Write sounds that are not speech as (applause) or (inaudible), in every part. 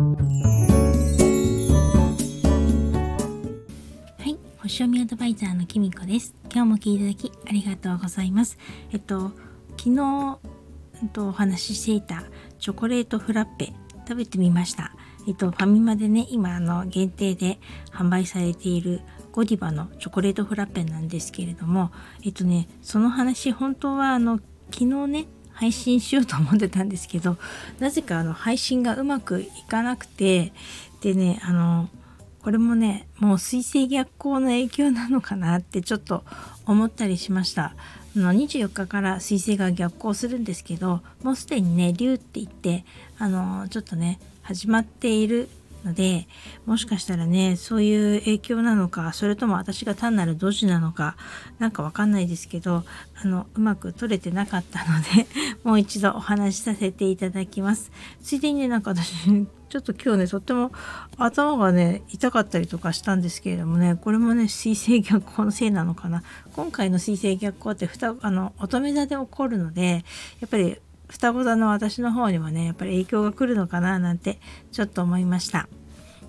はい星読みアドバイザーのきみこです。今日も聞いていただきありがとうございます。えっと昨日えっとお話ししていたチョコレートフラッペ食べてみました。えっとファミマでね今あの限定で販売されているゴディバのチョコレートフラッペなんですけれどもえっとねその話本当はあの昨日ね配信しようと思ってたんですけどなぜかあの配信がうまくいかなくてでねあのこれもねもう水星逆行の影響なのかなってちょっと思ったりしました。あの24日から水星が逆行するんですけどもうすでにね竜って言ってあのちょっとね始まっているのでもしかしたらねそういう影響なのかそれとも私が単なるドジなのかなんかわかんないですけどあのうまく取れてなかったので (laughs) もう一度お話しさせていただきます。ついでにねなんか私ちょっと今日ねとっても頭がね痛かったりとかしたんですけれどもねこれもね水星逆行のせいなのかな。今回の水星逆行ってふたあの乙女座で起こるのでやっぱり双子座の私の方にもねやっぱり影響が来るのかななんてちょっと思いました。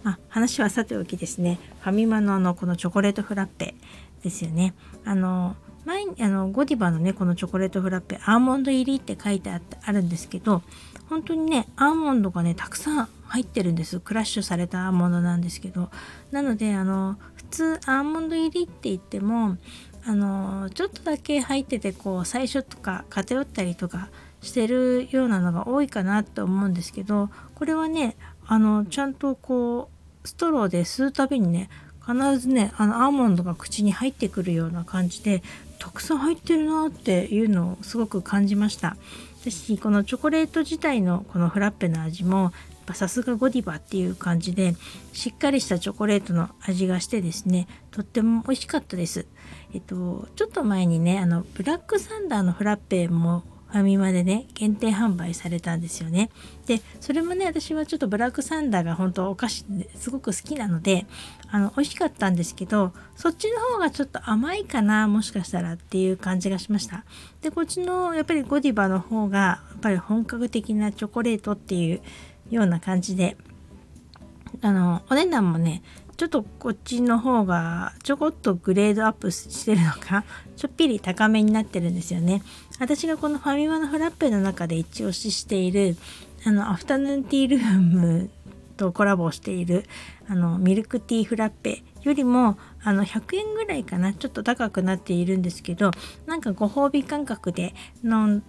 まあ、話はさておきですねファミマのあのこのチョコレートフラッペですよね。あの前あのゴディバのねこのチョコレートフラッペアーモンド入りって書いてあってあるんですけど本当にねアーモンドがねたくさん入ってるんですクラッシュされたアーモンドなんですけどなのであの普通アーモンド入りって言ってもあのちょっとだけ入っててこう最初とか偏ったりとかしてるようなのが多いかなと思うんですけどこれはねあのちゃんとこうストローで吸うたびにね必ずねあのアーモンドが口に入ってくるような感じでたくさん入ってるなっていうのをすごく感じました。私このチョコレート自体のこのフラッペの味もさすがゴディバっていう感じでしっかりしたチョコレートの味がしてですねとっても美味しかったです。えっとちょっと前にねあのブラックサンダーのフラッペもファミマでね限定販売されたんですよね。でそれもね私はちょっとブラックサンダーが本当お菓子すごく好きなのであの美味しかったんですけどそっちの方がちょっと甘いかなもしかしたらっていう感じがしました。でこっちのやっぱりゴディバの方がやっぱり本格的なチョコレートっていうような感じであのお値段もねちょっとこっちの方がちょこっとグレードアップしてるのか (laughs) ちょっぴり高めになってるんですよね。私がこのファミマのフラッペの中で一押ししているあのアフタヌーンティールームとコラボしているあのミルクティーフラッペよりもあの100円ぐらいかな？ちょっと高くなっているんですけどなんかご褒美感覚での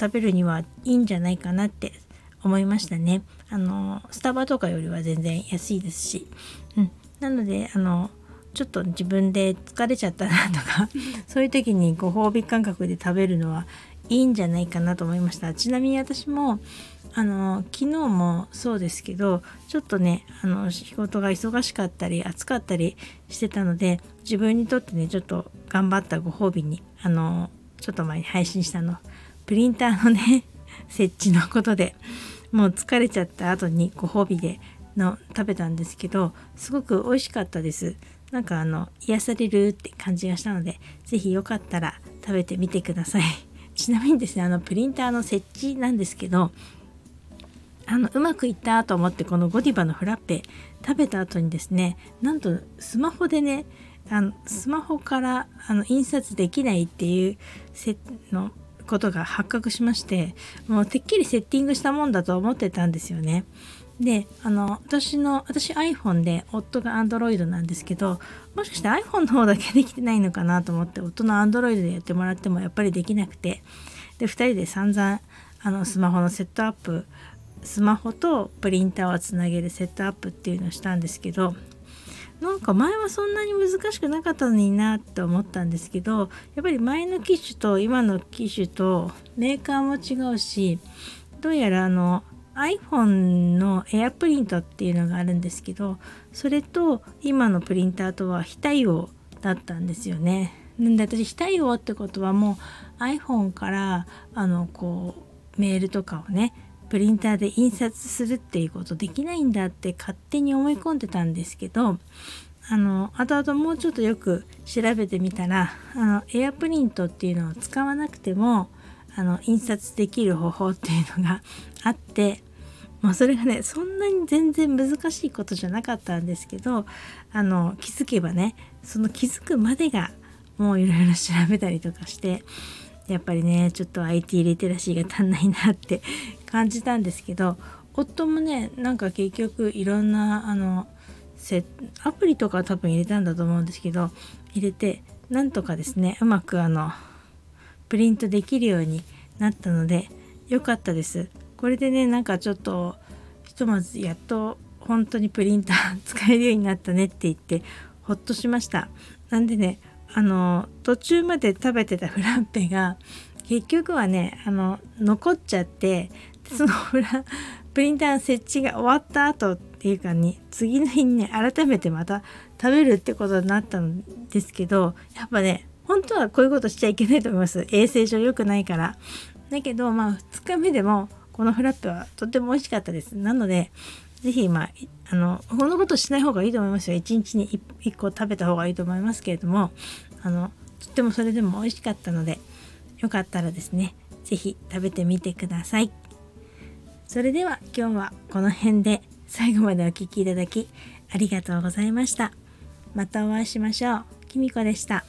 食べるにはいいんじゃないかなって思いましたね。あのスタバとかよりは全然安いですし、うん、なのであのちょっと自分で疲れちゃったなとか (laughs) そういう時にご褒美感覚で食べるのはいいんじゃないかなと思いました。ちなみに私もあの昨日もそうですけどちょっとねあの仕事が忙しかったり暑かったりしてたので自分にとってねちょっと頑張ったご褒美にあのちょっと前に配信したのプリンターのね (laughs) 設置のことでもう疲れちゃった後にご褒美での食べたんですけどすごく美味しかったですなんかあの癒されるって感じがしたので是非よかったら食べてみてください (laughs) ちなみにですねあのプリンターの設置なんですけどあのうまくいったと思ってこのゴディバのフラッペ食べた後にですねなんとスマホでねあのスマホからあの印刷できないっていうせのことが発覚しましてもうてっきりセッティングしたもんだと思ってたんですよね。であの私の私 iPhone で夫が Android なんですけどもしかして iPhone の方だけできてないのかなと思って夫の Android でやってもらってもやっぱりできなくてで2人で散々あのスマホのセットアップスマホとプリンターをつなげるセットアップっていうのをしたんですけどなんか前はそんなに難しくなかったのになって思ったんですけどやっぱり前の機種と今の機種とメーカーも違うしどうやらあの iPhone のエアプリントっていうのがあるんですけどそれと今のプリンターとは非対応だったんですよね。なんで私非対応ってことはもう iPhone からあのこうメールとかをねプリンターで印刷するっていうことできないんだって勝手に思い込んでたんですけどあの後々もうちょっとよく調べてみたらあのエアプリントっていうのを使わなくてもあの印刷できる方法っていうのがあってまあそれがねそんなに全然難しいことじゃなかったんですけどあの気づけばねその気づくまでがもういろいろ調べたりとかしてやっぱりねちょっと IT リテラシーが足んないなって (laughs) 感じたんですけど夫もねなんか結局いろんなあのアプリとか多分入れたんだと思うんですけど入れてなんとかですねうまくあのプリントできるようになったので良かったです。これでねなんかちょっとひとまずやっと本当にプリンター使えるようになったねって言ってほっとしました。なんでねあの途中まで食べてたフランペが結局はねあの残っちゃってそのフラプリンターの設置が終わった後っていうかに次の日にね改めてまた食べるってことになったんですけどやっぱね本当はこういうことしちゃいけないと思います。衛生上良くないから。だけどまあ2日目でもこのフラッペはとっても美味しかったです。なので是非まああのこのことしない方がいいと思いますよ。1日に 1, 1個食べた方がいいと思いますけれどもあのとってもそれでも美味しかったのでよかったらですね是非食べてみてください。それでは今日はこの辺で最後までお聴きいただきありがとうございました。またお会いしましょう。きみこでした。